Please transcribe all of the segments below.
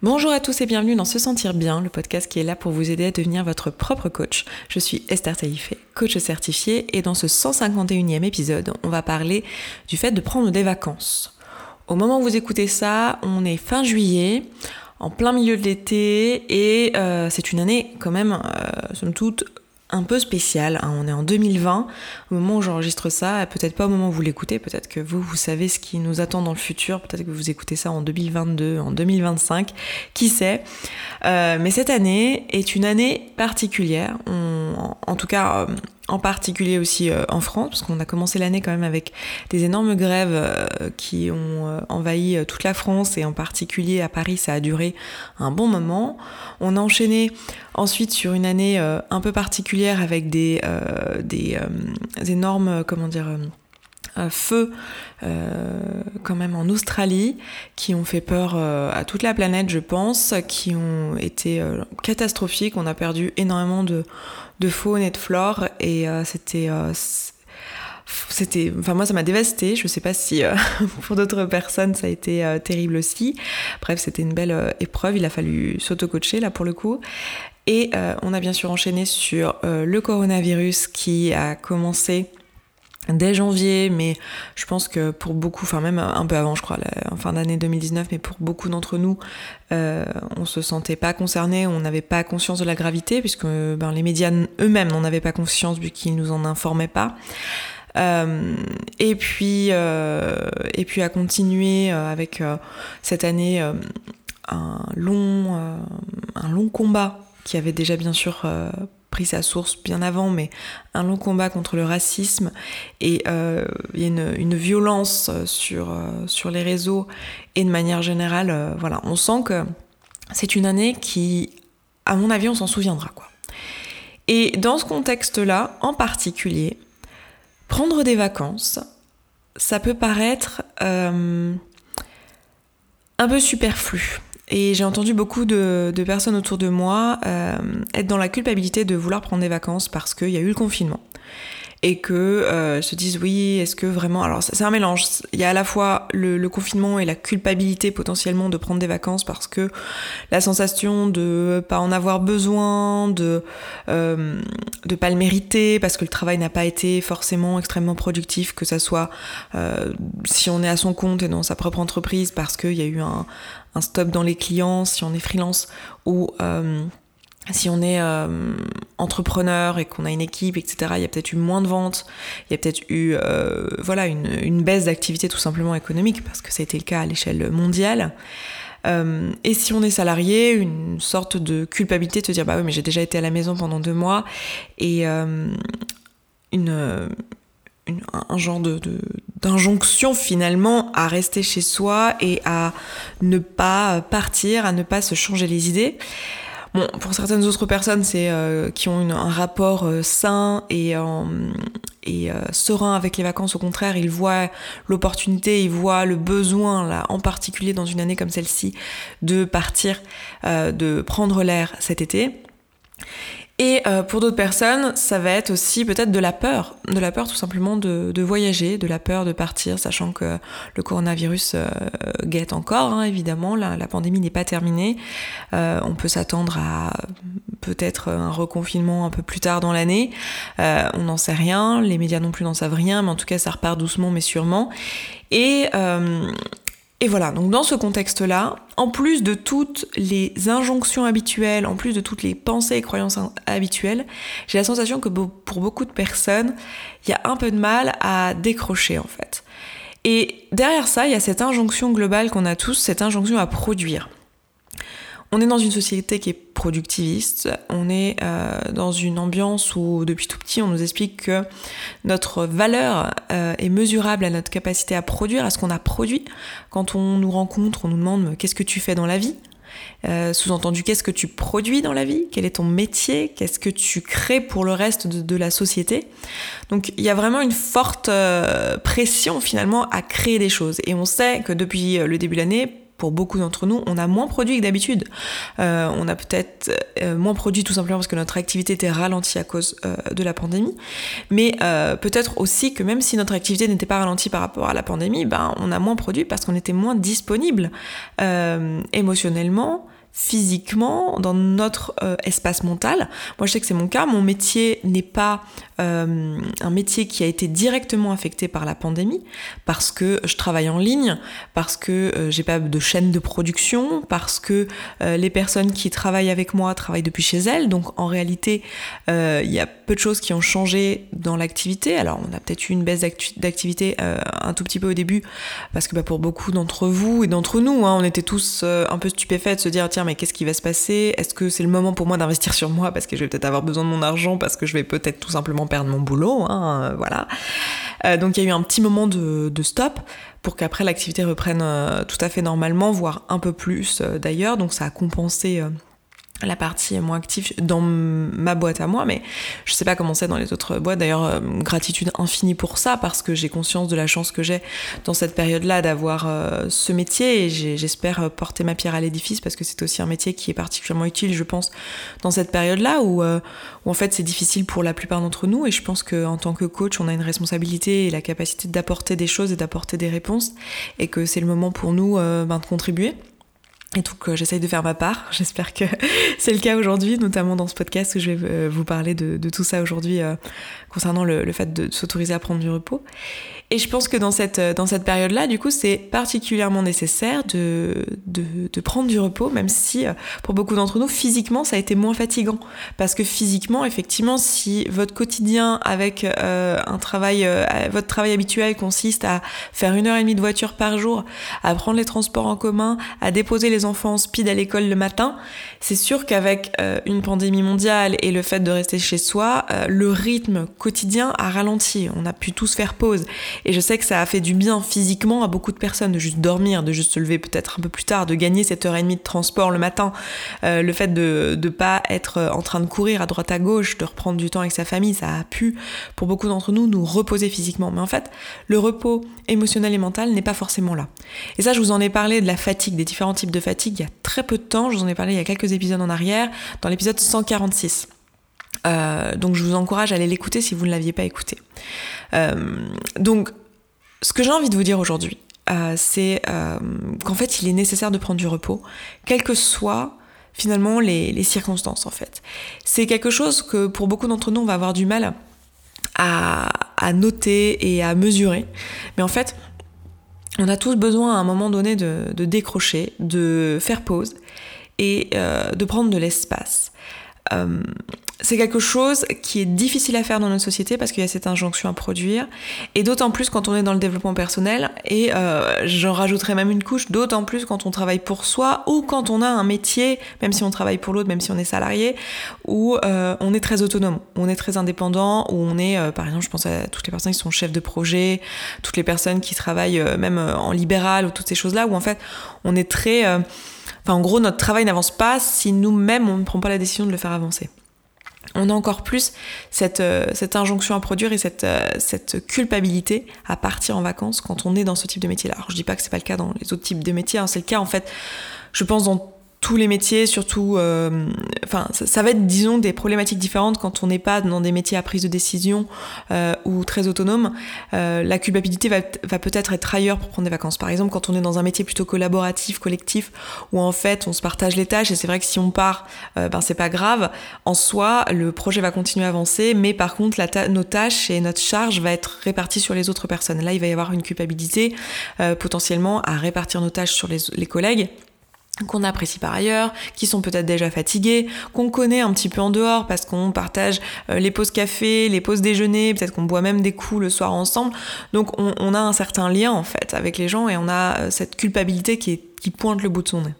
Bonjour à tous et bienvenue dans Se Sentir Bien, le podcast qui est là pour vous aider à devenir votre propre coach. Je suis Esther Taïfé, coach certifié, et dans ce 151e épisode, on va parler du fait de prendre des vacances. Au moment où vous écoutez ça, on est fin juillet, en plein milieu de l'été, et euh, c'est une année quand même, euh, somme toute, un peu spécial. Hein. On est en 2020, au moment où j'enregistre ça, peut-être pas au moment où vous l'écoutez, peut-être que vous, vous savez ce qui nous attend dans le futur, peut-être que vous écoutez ça en 2022, en 2025, qui sait. Euh, mais cette année est une année particulière, en, tout cas euh, en particulier aussi euh, en France, parce qu'on a commencé l'année quand même avec des énormes grèves euh, qui ont euh, envahi toute la France et en particulier à Paris, ça a duré un bon moment. On a enchaîné ensuite sur une année un peu particulière avec des, des énormes, comment dire, feux quand même en Australie qui ont fait peur à toute la planète je pense, qui ont été catastrophiques. On a perdu énormément de, de faune et de flore et euh, c'était euh, c'était enfin moi ça m'a dévasté je sais pas si euh, pour d'autres personnes ça a été terrible aussi. Bref c'était une belle épreuve. Il a fallu s'auto-coacher là pour le coup et on a bien sûr enchaîné sur le coronavirus qui a commencé dès janvier, mais je pense que pour beaucoup, enfin même un peu avant, je crois, en fin d'année 2019, mais pour beaucoup d'entre nous, euh, on se sentait pas concernés, on n'avait pas conscience de la gravité, puisque ben, les médias eux-mêmes n'en avaient pas conscience vu qu'ils nous en informaient pas. Euh, et puis, euh, et puis à continuer euh, avec euh, cette année un long, un long combat qui avait déjà bien sûr pris sa source bien avant, mais un long combat contre le racisme et euh, y a une, violence sur, euh, sur les réseaux et de manière générale, euh, voilà, on sent que c'est une année qui, à mon avis, on s'en souviendra quoi. Et dans ce contexte-là, en particulier, prendre des vacances, ça peut paraître un peu superflu. Et j'ai entendu beaucoup de, personnes autour de moi euh, être dans la culpabilité de vouloir prendre des vacances parce qu'il y a eu le confinement. Et que euh, se disent oui, est-ce que vraiment... Alors c'est un mélange, il y a à la fois le, confinement et la culpabilité potentiellement de prendre des vacances parce que la sensation de pas en avoir besoin, de euh, de pas le mériter parce que le travail n'a pas été forcément extrêmement productif, que ça soit euh, si on est à son compte et dans sa propre entreprise parce qu'il y a eu un, un stop dans les clients, si on est freelance ou... Euh, si on est euh, entrepreneur et qu'on a une équipe, etc., il y a peut-être eu moins de ventes, il y a peut-être eu euh, voilà une, baisse d'activité tout simplement économique parce que ça a été le cas à l'échelle mondiale. Et si on est salarié, une sorte de culpabilité de se dire bah oui mais j'ai déjà été à la maison pendant deux mois et une, un genre de, d'injonction finalement à rester chez soi et à ne pas partir, à ne pas se changer les idées. Bon, pour certaines autres personnes, c'est euh, qui ont un rapport euh, sain et, et euh, serein avec les vacances. Au contraire, ils voient l'opportunité, ils voient le besoin, là, en particulier dans une année comme celle-ci, de partir, de prendre l'air cet été. Et euh, pour d'autres personnes, ça va être aussi peut-être de la peur, de la peur tout simplement de, de, voyager, de la peur de partir, sachant que le coronavirus euh, guette encore, hein, évidemment, la, la pandémie n'est pas terminée. Euh, on peut s'attendre à peut-être un reconfinement un peu plus tard dans l'année, euh, on n'en sait rien, les médias non plus n'en savent rien, mais en tout cas ça repart doucement mais sûrement. Et, euh, et voilà, donc dans ce contexte-là, en plus de toutes les injonctions habituelles, en plus de toutes les pensées et croyances habituelles, j'ai la sensation que pour beaucoup de personnes, il y a un peu de mal à décrocher en fait. Et derrière ça, il y a cette injonction globale qu'on a tous, cette injonction à produire. On est dans une société qui est productiviste, on est euh, dans une ambiance où depuis tout petit on nous explique que notre valeur euh, est mesurable à notre capacité à produire, à ce qu'on a produit. Quand on nous rencontre, on nous demande qu'est-ce que tu fais dans la vie? Euh, Sous-entendu, qu'est-ce que tu produis dans la vie? Quel est ton métier? Qu'est-ce que tu crées pour le reste de, de la société? Donc il y a vraiment une forte pression finalement à créer des choses. Et on sait que depuis le début de l'année, pour beaucoup d'entre nous, on a moins produit que d'habitude. Euh, on a peut-être euh, moins produit tout simplement parce que notre activité était ralentie à cause euh, de la pandémie. Mais peut-être aussi que même si notre activité n'était pas ralentie par rapport à la pandémie, ben, on a moins produit parce qu'on était moins disponible émotionnellement, physiquement, dans notre espace mental. Moi, je sais que c'est mon cas. Mon métier n'est pas euh, un métier qui a été directement affecté par la pandémie parce que je travaille en ligne, parce que euh, j'ai pas de chaîne de production, parce que euh, les personnes qui travaillent avec moi travaillent depuis chez elles. Donc en réalité, il y a peu de choses qui ont changé dans l'activité. Alors on a peut-être eu une baisse d'activité un tout petit peu au début parce que bah, pour beaucoup d'entre vous et d'entre nous, hein, on était tous un peu stupéfaits de se dire tiens mais qu'est-ce qui va se passer? Est-ce que c'est le moment pour moi d'investir sur moi parce que je vais peut-être avoir besoin de mon argent parce que je vais peut-être tout simplement perdre mon boulot, hein, euh, voilà. Euh, donc il y a eu un petit moment de, stop pour qu'après l'activité reprenne euh, tout à fait normalement, voire un peu plus d'ailleurs. Donc ça a compensé la partie moins active dans ma boîte à moi, mais je sais pas comment c'est dans les autres boîtes. D'ailleurs, euh, gratitude infinie pour ça, parce que j'ai conscience de la chance que j'ai dans cette période-là d'avoir euh, ce métier et j'espère euh, porter ma pierre à l'édifice parce que c'est aussi un métier qui est particulièrement utile, je pense, dans cette période-là où, où, en fait c'est difficile pour la plupart d'entre nous et je pense qu'en tant que coach, on a une responsabilité et la capacité d'apporter des choses et d'apporter des réponses et que c'est le moment pour nous ben, de contribuer. Et donc euh, j'essaye de faire ma part. J'espère que c'est le cas aujourd'hui, notamment dans ce podcast où je vais euh, vous parler de, tout ça aujourd'hui euh, concernant le, fait de s'autoriser à prendre du repos. Et je pense que dans cette, dans cette période-là, du coup, c'est particulièrement nécessaire de, de, de, prendre du repos, même si pour beaucoup d'entre nous, physiquement, ça a été moins fatigant. Parce que physiquement, effectivement, si votre quotidien avec un travail, votre travail habituel consiste à faire une heure et demie de voiture par jour, à prendre les transports en commun, à déposer les enfants en speed à l'école le matin, c'est sûr qu'avec euh, une pandémie mondiale et le fait de rester chez soi, euh, le rythme quotidien a ralenti. On a pu tous faire pause. Et je sais que ça a fait du bien physiquement à beaucoup de personnes de juste dormir, de juste se lever peut-être un peu plus tard, de gagner cette heure et demie de transport le matin. Euh, le fait de ne pas être en train de courir à droite à gauche, de reprendre du temps avec sa famille, ça a pu, pour beaucoup d'entre nous, nous reposer physiquement. Mais en fait, le repos émotionnel et mental n'est pas forcément là. Et ça, je vous en ai parlé de la fatigue, des différents types de fatigue il y a très peu de temps. Je vous en ai parlé il y a quelques épisodes en arrière, dans l'épisode 146. Euh, donc je vous encourage à aller l'écouter si vous ne l'aviez pas écouté. Euh, donc ce que j'ai envie de vous dire aujourd'hui, euh, c'est qu'en fait il est nécessaire de prendre du repos, quelles que soient finalement les, circonstances en fait. C'est quelque chose que pour beaucoup d'entre nous on va avoir du mal à, à noter et à mesurer. Mais en fait, on a tous besoin à un moment donné de, décrocher, de faire pause et euh, de prendre de l'espace. Euh, c'est quelque chose qui est difficile à faire dans notre société parce qu'il y a cette injonction à produire, et d'autant plus quand on est dans le développement personnel, et euh, j'en rajouterai même une couche, d'autant plus quand on travaille pour soi ou quand on a un métier, même si on travaille pour l'autre, même si on est salarié, où euh, on est très autonome, on est très indépendant, où on est, euh, par exemple, je pense à toutes les personnes qui sont chefs de projet, toutes les personnes qui travaillent même en libéral ou toutes ces choses-là, où en fait on est très... Enfin, en gros, notre travail n'avance pas si nous-mêmes on ne prend pas la décision de le faire avancer on a encore plus cette, euh, cette injonction à produire et cette, euh, cette, culpabilité à partir en vacances quand on est dans ce type de métier-là. Alors je dis pas que c'est pas le cas dans les autres types de métiers, hein, c'est le cas en fait, je pense dans tous les métiers, surtout, euh, enfin, ça, va être, disons, des problématiques différentes quand on n'est pas dans des métiers à prise de décision euh, ou très autonome. Euh, la culpabilité va, va peut-être être ailleurs pour prendre des vacances. Par exemple, quand on est dans un métier plutôt collaboratif, collectif, où en fait on se partage les tâches, et c'est vrai que si on part, ben c'est pas grave. En soi, le projet va continuer à avancer, mais par contre, la nos tâches et notre charge va être répartie sur les autres personnes. Là, il va y avoir une culpabilité potentiellement à répartir nos tâches sur les, les collègues qu'on apprécie par ailleurs, qui sont peut-être déjà fatigués, qu'on connaît un petit peu en dehors parce qu'on partage euh, les pauses café, les pauses déjeuner, peut-être qu'on boit même des coups le soir ensemble. Donc on, a un certain lien en fait avec les gens et on a euh, cette culpabilité qui, pointe le bout de son nez.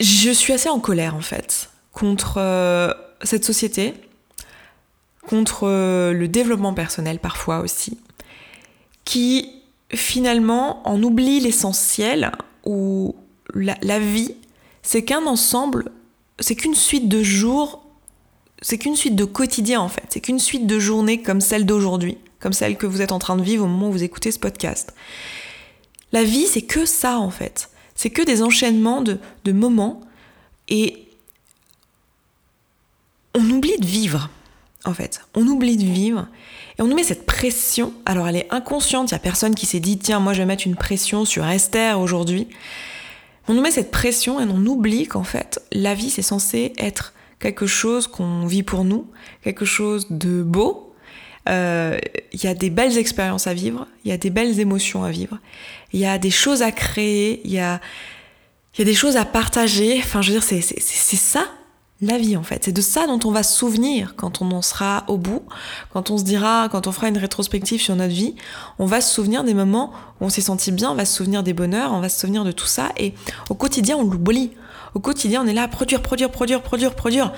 Je suis assez en colère en fait contre euh, cette société, contre le développement personnel parfois aussi, qui finalement, on oublie l'essentiel, où la, vie, c'est qu'un ensemble, c'est qu'une suite de jours, c'est qu'une suite de quotidien en fait, c'est qu'une suite de journées comme celle d'aujourd'hui, comme celle que vous êtes en train de vivre au moment où vous écoutez ce podcast. La vie, c'est que ça en fait. C'est que des enchaînements de, de moments et on oublie de vivre en fait. On oublie de vivre et on nous met cette pression. Alors elle est inconsciente, il n'y a personne qui s'est dit tiens moi je vais mettre une pression sur Esther aujourd'hui. On nous met cette pression et on oublie qu'en fait la vie c'est censé être quelque chose qu'on vit pour nous, quelque chose de beau. Euh, il y a des belles expériences à vivre, il y a des belles émotions à vivre, il y a des choses à créer, il y a, y a des choses à partager. Enfin, je veux dire, c'est ça la vie en fait. C'est de ça dont on va se souvenir quand on en sera au bout, quand on se dira, quand on fera une rétrospective sur notre vie, on va se souvenir des moments où on s'est senti bien, on va se souvenir des bonheurs, on va se souvenir de tout ça et au quotidien on l'oublie. Au quotidien, on est là à produire, produire, produire, produire, produire.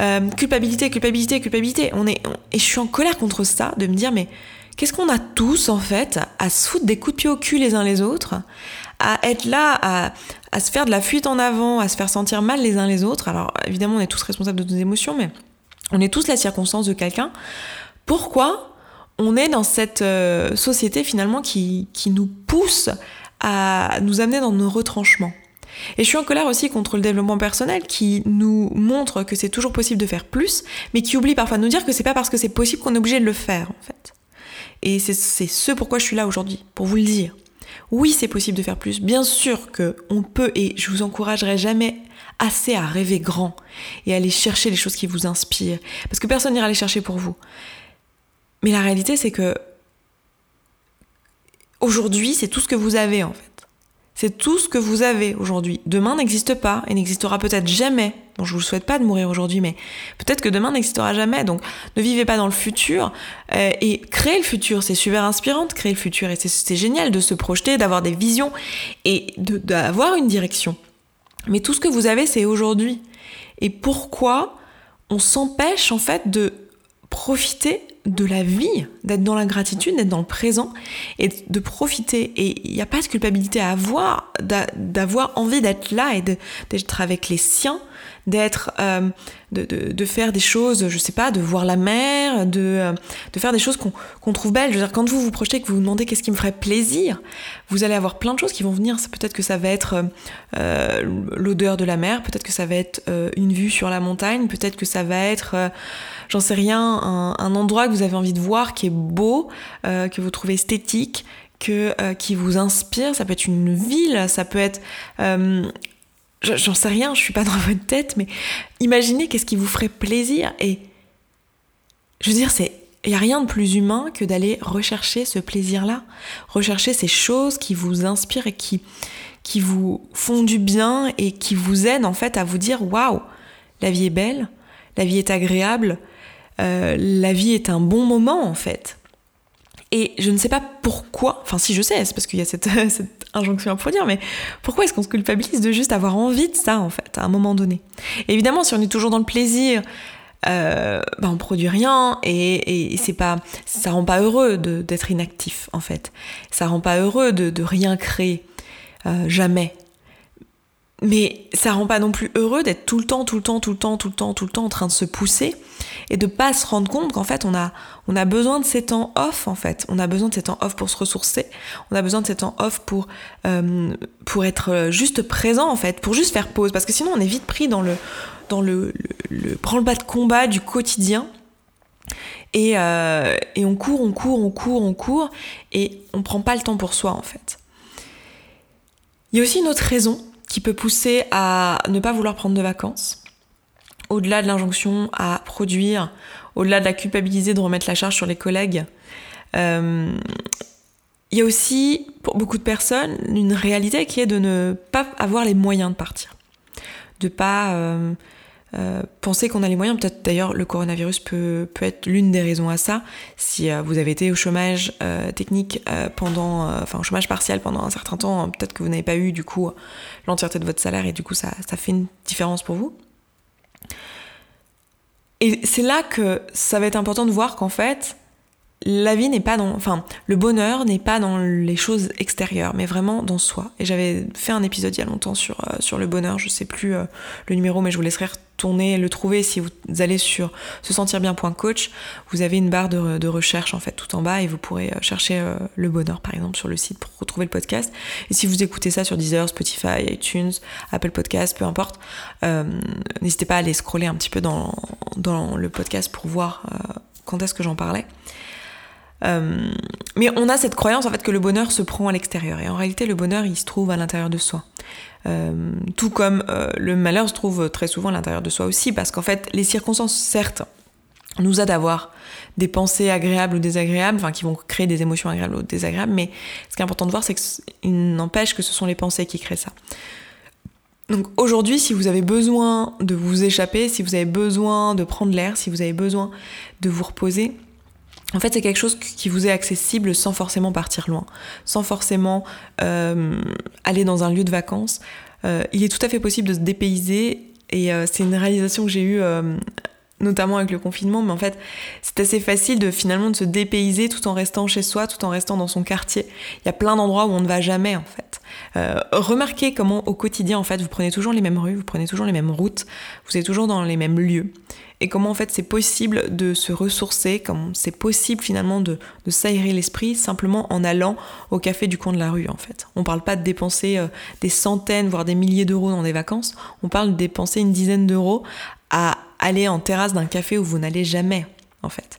Euh, culpabilité, culpabilité, culpabilité. On est, et je suis en colère contre ça, de me dire, mais qu'est-ce qu'on a tous, en fait, à se foutre des coups de pied au cul les uns les autres, à être là, à, à se faire de la fuite en avant, à se faire sentir mal les uns les autres. Alors évidemment, on est tous responsables de nos émotions, mais on est tous la circonstance de quelqu'un. Pourquoi on est dans cette euh, société finalement qui, qui nous pousse à nous amener dans nos retranchements? Et je suis en colère aussi contre le développement personnel qui nous montre que c'est toujours possible de faire plus, mais qui oublie parfois de nous dire que c'est pas parce que c'est possible qu'on est obligé de le faire, en fait. Et c'est ce pourquoi je suis là aujourd'hui, pour vous le dire. Oui, c'est possible de faire plus. Bien sûr que on peut et je vous encouragerai jamais assez à rêver grand et à aller chercher les choses qui vous inspirent parce que personne n'ira les chercher pour vous. Mais la réalité c'est que aujourd'hui, c'est tout ce que vous avez en fait. C'est tout ce que vous avez aujourd'hui. Demain n'existe pas et n'existera peut-être jamais. Bon, je vous souhaite pas de mourir aujourd'hui, mais peut-être que demain n'existera jamais. Donc, ne vivez pas dans le futur euh, et créez le futur. C'est super inspirant de créer le futur et c'est génial de se projeter, d'avoir des visions et d'avoir une direction. Mais tout ce que vous avez, c'est aujourd'hui. Et pourquoi on s'empêche en fait de profiter de la vie, d'être dans la gratitude, d'être dans le présent et de profiter. Et il n'y a pas de culpabilité à avoir, d'avoir envie d'être là et d'être avec les siens, d'être, euh, de, de, faire des choses, je sais pas, de voir la mer, de, euh, de faire des choses qu'on trouve belles. Je veux dire, quand vous vous projetez, que vous vous demandez qu'est-ce qui me ferait plaisir, vous allez avoir plein de choses qui vont venir. Peut-être que ça va être euh, l'odeur de la mer, peut-être que ça va être une vue sur la montagne, peut-être que ça va être j'en sais rien, un, endroit que vous avez envie de voir qui est beau, que vous trouvez esthétique, que, qui vous inspire. Ça peut être une ville, ça peut être... j'en sais rien, je suis pas dans votre tête, mais imaginez qu'est-ce qui vous ferait plaisir. Et je veux dire, c'est il n'y a rien de plus humain que d'aller rechercher ce plaisir-là, rechercher ces choses qui vous inspirent et qui, qui vous font du bien et qui vous aident en fait à vous dire waouh, la vie est belle, la vie est agréable, euh, la vie est un bon moment en fait. Et je ne sais pas pourquoi, enfin si je sais, c'est parce qu'il y a cette, injonction à produire, mais pourquoi est-ce qu'on se culpabilise de juste avoir envie de ça en fait, à un moment donné? Évidemment, si on est toujours dans le plaisir, euh, bah, on produit rien et, c'est pas, ça rend pas heureux d'être inactif en fait. Ça rend pas heureux de, rien créer, euh, jamais. Mais ça rend pas non plus heureux d'être tout le temps, tout le temps, tout le temps, tout le temps, tout le temps en train de se pousser et de pas se rendre compte qu'en fait on a, on a besoin de ces temps off en fait. On a besoin de ces temps off pour se ressourcer. On a besoin de ces temps off pour, euh, être juste présent en fait, pour juste faire pause. Parce que sinon on est vite pris dans le, dans le, le, branle-bas de combat du quotidien. Et, euh, et on court, on court, on court, on court, et on prend pas le temps pour soi en fait. Il y a aussi une autre raison qui peut pousser à ne pas vouloir prendre de vacances, au-delà de l'injonction à produire, au-delà de la culpabilité de remettre la charge sur les collègues. Euh, il y a aussi, pour beaucoup de personnes, une réalité qui est de ne pas avoir les moyens de partir. De pas euh, euh, pensez qu'on a les moyens. Peut-être d'ailleurs le coronavirus peut, peut être l'une des raisons à ça. Si euh, vous avez été au chômage euh, technique pendant, enfin au chômage partiel pendant un certain temps, hein, peut-être que vous n'avez pas eu du coup l'entièreté de votre salaire et du coup ça, ça fait une différence pour vous. Et c'est là que ça va être important de voir qu'en fait, la vie n'est pas dans, enfin, le bonheur n'est pas dans les choses extérieures, mais vraiment dans soi. Et j'avais fait un épisode il y a longtemps sur, euh, sur le bonheur, je sais plus euh, le numéro, mais je vous laisserai retourner le trouver si vous allez sur se sentir bien.coach. Vous avez une barre de, de, recherche en fait tout en bas et vous pourrez euh, chercher le bonheur par exemple sur le site pour retrouver le podcast. Et si vous écoutez ça sur Deezer, Spotify, iTunes, Apple Podcast, peu importe, n'hésitez pas à aller scroller un petit peu dans, dans le podcast pour voir quand est-ce que j'en parlais. Euh, mais on a cette croyance en fait que le bonheur se prend à l'extérieur et en réalité le bonheur il se trouve à l'intérieur de soi. Euh, tout comme euh, le malheur se trouve très souvent à l'intérieur de soi aussi parce qu'en fait les circonstances certes nous aident à avoir des pensées agréables ou désagréables, enfin qui vont créer des émotions agréables ou désagréables, mais ce qui est important de voir c'est qu'il n'empêche que ce sont les pensées qui créent ça. Donc aujourd'hui, si vous avez besoin de vous échapper, si vous avez besoin de prendre l'air, si vous avez besoin de vous reposer, en fait, c'est quelque chose qui vous est accessible sans forcément partir loin, sans forcément euh, aller dans un lieu de vacances. Euh, il est tout à fait possible de se dépayser et euh, c'est une réalisation que j'ai eue notamment avec le confinement, mais en fait, c'est assez facile de finalement de se dépayser tout en restant chez soi, tout en restant dans son quartier. Il y a plein d'endroits où on ne va jamais en fait. remarquez comment au quotidien en fait vous prenez toujours les mêmes rues, vous prenez toujours les mêmes routes, vous êtes toujours dans les mêmes lieux et comment en fait c'est possible de se ressourcer, comment c'est possible finalement de, s'aérer l'esprit simplement en allant au café du coin de la rue en fait. On parle pas de dépenser euh, des centaines voire des milliers d'euros dans des vacances, on parle de dépenser une dizaine d'euros à aller en terrasse d'un café où vous n'allez jamais en fait.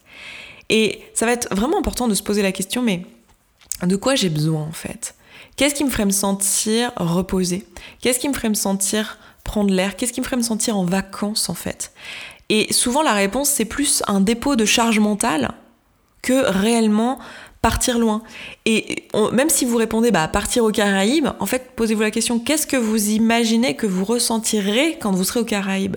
Et ça va être vraiment important de se poser la question mais de quoi j'ai besoin en fait? Qu'est-ce qui me ferait me sentir reposé Qu'est-ce qui me ferait me sentir prendre l'air? Qu'est-ce qui me ferait me sentir en vacances en fait? Et souvent la réponse c'est plus un dépôt de charge mentale que réellement partir loin. Et même si vous répondez bah, partir aux Caraïbes, en fait posez-vous la question qu'est-ce que vous imaginez que vous ressentirez quand vous serez aux Caraïbes?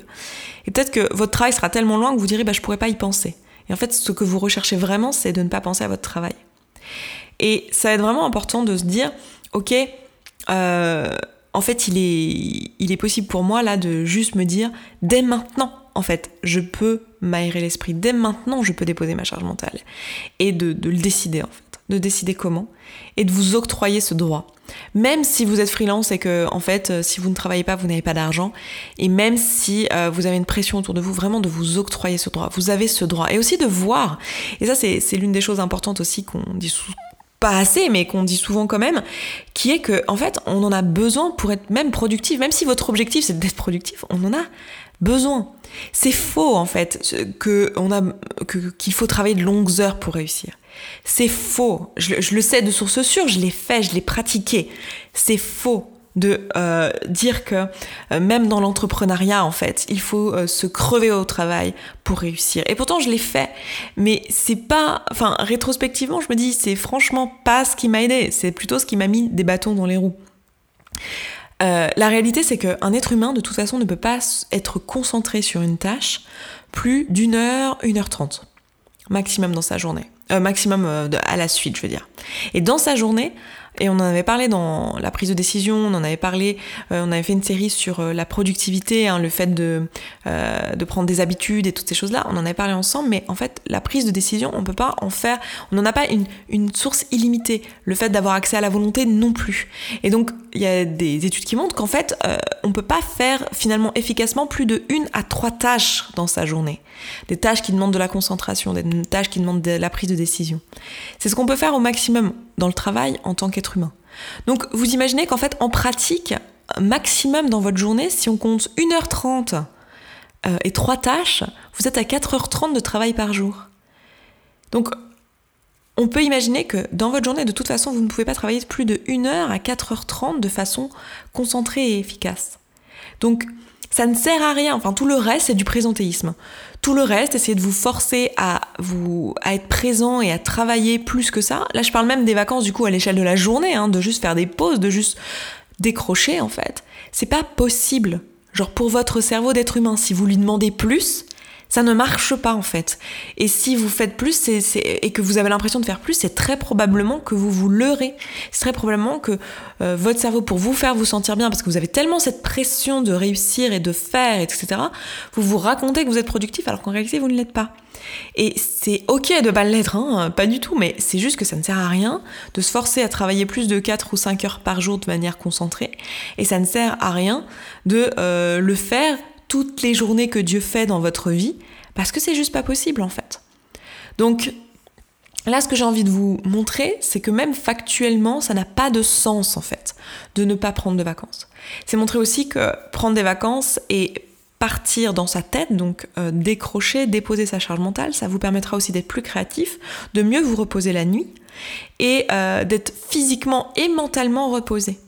Et peut-être que votre travail sera tellement loin que vous direz bah, je pourrais pas y penser. Et en fait ce que vous recherchez vraiment c'est de ne pas penser à votre travail. Et ça va être vraiment important de se dire ok, euh, en fait il est, il est possible pour moi là de juste me dire dès maintenant en fait, je peux m'aérer l'esprit. Dès maintenant, je peux déposer ma charge mentale. Et de, le décider, en fait. De décider comment. Et de vous octroyer ce droit. Même si vous êtes freelance et que, en fait, euh, si vous ne travaillez pas, vous n'avez pas d'argent. Et même si euh, vous avez une pression autour de vous, vraiment de vous octroyer ce droit. Vous avez ce droit. Et aussi de voir. Et ça, c'est l'une des choses importantes aussi qu'on dit pas assez, mais qu'on dit souvent quand même, qui est que en fait, on en a besoin pour être même productif. Même si votre objectif c'est d'être productif, on en a besoin. C'est faux en fait que on a qu'il faut travailler de longues heures pour réussir. C'est faux. Je, le sais de source sûre, je l'ai fait, je l'ai pratiqué. C'est faux de euh, dire que euh, même dans l'entrepreneuriat en fait, il faut euh, se crever au travail pour réussir. Et pourtant je l'ai fait, mais c'est pas, enfin rétrospectivement je me dis c'est franchement pas ce qui m'a aidé, c'est plutôt ce qui m'a mis des bâtons dans les roues. La réalité, c'est qu'un être humain, de toute façon, ne peut pas être concentré sur une tâche plus d'une heure, une heure trente, maximum dans sa journée. Maximum à la suite, je veux dire. Et dans sa journée, et on en avait parlé dans la prise de décision, on en avait parlé, euh, on avait fait une série sur euh, la productivité, hein, le fait de, euh, de prendre des habitudes et toutes ces choses-là. On en avait parlé ensemble, mais en fait, la prise de décision, on peut pas en faire, on n'en a pas une, une source illimitée. Le fait d'avoir accès à la volonté non plus. Et donc, il y a des études qui montrent qu'en fait, on peut pas faire finalement efficacement plus de une à trois tâches dans sa journée. Des tâches qui demandent de la concentration, des tâches qui demandent de la prise de décision. C'est ce qu'on peut faire au maximum dans le travail en tant qu'être humain. Donc vous imaginez qu'en fait en pratique, maximum dans votre journée, si on compte 1h30 euh, et 3 tâches, vous êtes à 4h30 de travail par jour. Donc on peut imaginer que dans votre journée, de toute façon, vous ne pouvez pas travailler plus de 1h à 4h30 de façon concentrée et efficace. Donc ça ne sert à rien. Enfin, tout le reste, c'est du présentéisme. Tout le reste, essayez de vous forcer à vous à être présent et à travailler plus que ça. Là, je parle même des vacances du coup à l'échelle de la journée, hein, de juste faire des pauses, de juste décrocher en fait. C'est pas possible. Genre pour votre cerveau d'être humain, si vous lui demandez plus, Ça ne marche pas en fait. Et si vous faites plus et que vous avez l'impression de faire plus, c'est très probablement que vous vous leurrez. C'est très probablement que euh, votre cerveau, pour vous faire vous sentir bien, parce que vous avez tellement cette pression de réussir et de faire, etc., vous vous racontez que vous êtes productif alors qu'en réalité vous ne l'êtes pas. Et c'est ok de pas l'être, hein, pas du tout, mais c'est juste que ça ne sert à rien de se forcer à travailler plus de 4 ou 5 heures par jour de manière concentrée. Et ça ne sert à rien de euh, le faire toutes les journées que Dieu fait dans votre vie, parce que c'est juste pas possible en fait. Donc là, ce que j'ai envie de vous montrer, c'est que même factuellement, ça n'a pas de sens en fait de ne pas prendre de vacances. C'est montrer aussi que prendre des vacances et partir dans sa tête, donc euh, décrocher, déposer sa charge mentale, ça vous permettra aussi d'être plus créatif, de mieux vous reposer la nuit et euh, d'être physiquement et mentalement reposé.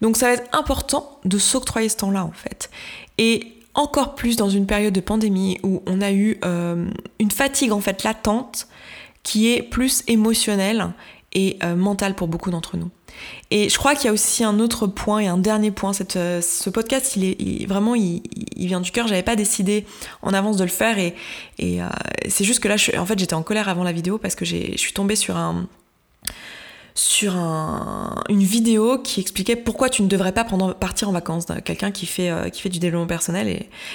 Donc ça va être important de s'octroyer ce temps-là en fait. Et encore plus dans une période de pandémie où on a eu euh, une fatigue en fait latente qui est plus émotionnelle et euh, mentale pour beaucoup d'entre nous. Et je crois qu'il y a aussi un autre point et un dernier point. Cette, euh, ce podcast, il est vraiment, il, vient du cœur. J'avais pas décidé en avance de le faire et, et c'est juste que là, en fait, j'étais en colère avant la vidéo parce que je suis tombée sur un, sur une vidéo qui expliquait pourquoi tu ne devrais pas partir en vacances. Quelqu'un qui fait, euh, qui fait du développement personnel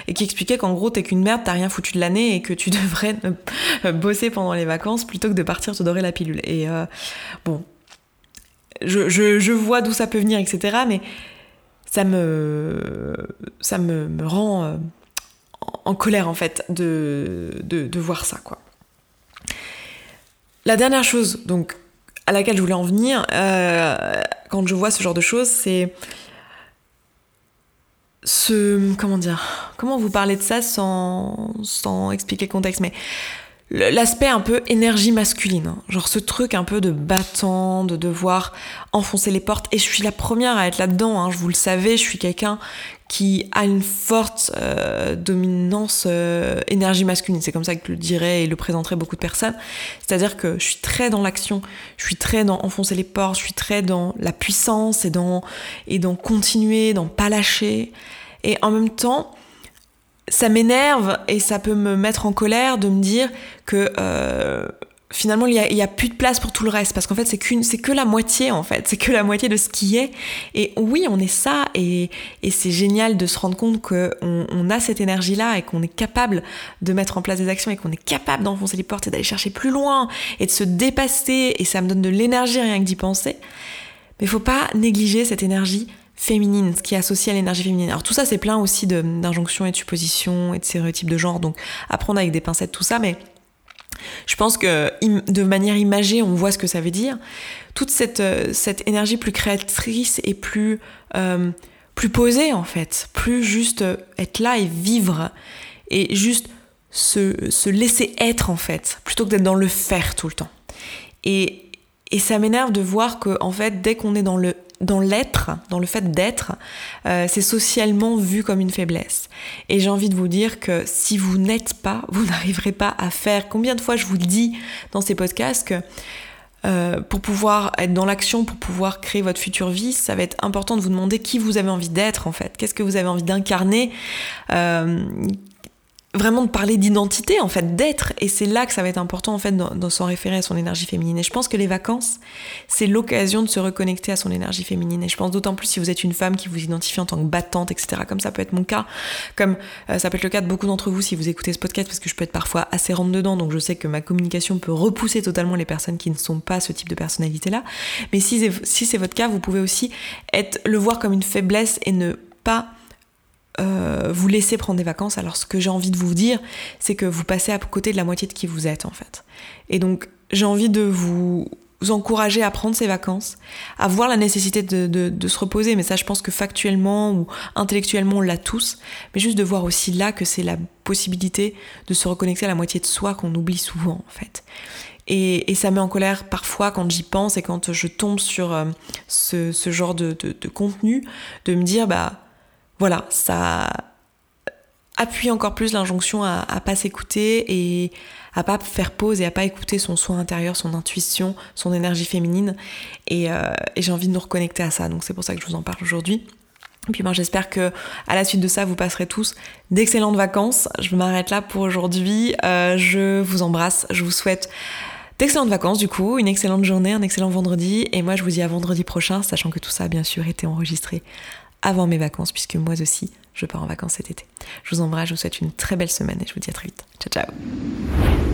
et, qui expliquait qu'en gros t'es qu'une merde, t'as rien foutu de l'année et que tu devrais bosser pendant les vacances plutôt que de partir te dorer la pilule. Et euh, bon, je, vois d'où ça peut venir, etc. Mais ça me, ça me, rend euh, en colère en fait de, de, de voir ça quoi. La dernière chose, donc à laquelle je voulais en venir euh, quand je vois ce genre de choses, c'est ce comment dire comment vous parler de ça sans, sans expliquer le contexte mais l'aspect un peu énergie masculine, hein. genre ce truc un peu de battant, de devoir enfoncer les portes. Et je suis la première à être là-dedans, hein. je vous le savez, je suis quelqu'un qui a une forte euh, dominance euh, énergie masculine. C'est comme ça que le dirais et le présenterait beaucoup de personnes. C'est-à-dire que je suis très dans l'action, je suis très dans enfoncer les portes, je suis très dans la puissance et dans, et dans continuer, dans pas lâcher. Et en même temps, ça m'énerve et ça peut me mettre en colère de me dire que euh, finalement il y, a, plus de place pour tout le reste. Parce qu'en fait c'est qu'une c'est que la moitié en fait. C'est que la moitié de ce qui est. Et oui on est ça. Et, et c'est génial de se rendre compte qu'on on a cette énergie là et qu'on est capable de mettre en place des actions et qu'on est capable d'enfoncer les portes et d'aller chercher plus loin et de se dépasser. Et ça me donne de l'énergie rien que d'y penser. Mais faut pas négliger cette énergie féminine, ce qui est associé à l'énergie féminine. Alors tout ça, c'est plein aussi d'injonctions et de suppositions et de stéréotypes de genre, donc apprendre avec des pincettes tout ça, mais je pense que de manière imagée, on voit ce que ça veut dire. Toute cette, euh, cette énergie plus créatrice et plus, euh, plus posée en fait, plus juste euh, être là et vivre et juste se, se laisser être en fait, plutôt que d'être dans le faire tout le temps. Et, et ça m'énerve de voir que en fait, dès qu'on est dans le dans l'être, dans le fait d'être, euh, c'est socialement vu comme une faiblesse. Et j'ai envie de vous dire que si vous n'êtes pas, vous n'arriverez pas à faire. Combien de fois je vous le dis dans ces podcasts que euh, pour pouvoir être dans l'action, pour pouvoir créer votre future vie, ça va être important de vous demander qui vous avez envie d'être en fait. Qu'est-ce que vous avez envie d'incarner euh, vraiment de parler d'identité, en fait, d'être. Et c'est là que ça va être important, en fait, de s'en référer à son énergie féminine. Et je pense que les vacances, c'est l'occasion de se reconnecter à son énergie féminine. Et je pense d'autant plus si vous êtes une femme qui vous identifie en tant que battante, etc. Comme ça peut être mon cas, comme euh, ça peut être le cas de beaucoup d'entre vous si vous écoutez ce podcast, parce que je peux être parfois assez rentre dedans. Donc je sais que ma communication peut repousser totalement les personnes qui ne sont pas ce type de personnalité-là. Mais si, c'est votre cas, vous pouvez aussi être, le voir comme une faiblesse et ne pas euh, vous laissez prendre des vacances. Alors ce que j'ai envie de vous dire, c'est que vous passez à côté de la moitié de qui vous êtes en fait. Et donc j'ai envie de vous encourager à prendre ces vacances, à voir la nécessité de, se reposer, mais ça je pense que factuellement ou intellectuellement on l'a tous, mais juste de voir aussi là que c'est la possibilité de se reconnecter à la moitié de soi qu'on oublie souvent en fait. Et, ça met en colère parfois quand j'y pense et quand je tombe sur euh, ce, ce, genre de, de, contenu, de me dire bah voilà, ça appuie encore plus l'injonction à, pas s'écouter et à pas faire pause et à pas écouter son soin intérieur, son intuition, son énergie féminine. Et, euh, et j'ai envie de nous reconnecter à ça. Donc c'est pour ça que je vous en parle aujourd'hui. Et puis moi j'espère que à la suite de ça vous passerez tous d'excellentes vacances. Je m'arrête là pour aujourd'hui. Euh, je vous embrasse. Je vous souhaite d'excellentes vacances du coup, une excellente journée, un excellent vendredi. Et moi je vous dis à vendredi prochain, sachant que tout ça a bien sûr été enregistré avant mes vacances, puisque moi aussi je pars en vacances cet été. Je vous embrasse, je vous souhaite une très belle semaine et je vous dis à très vite. Ciao ciao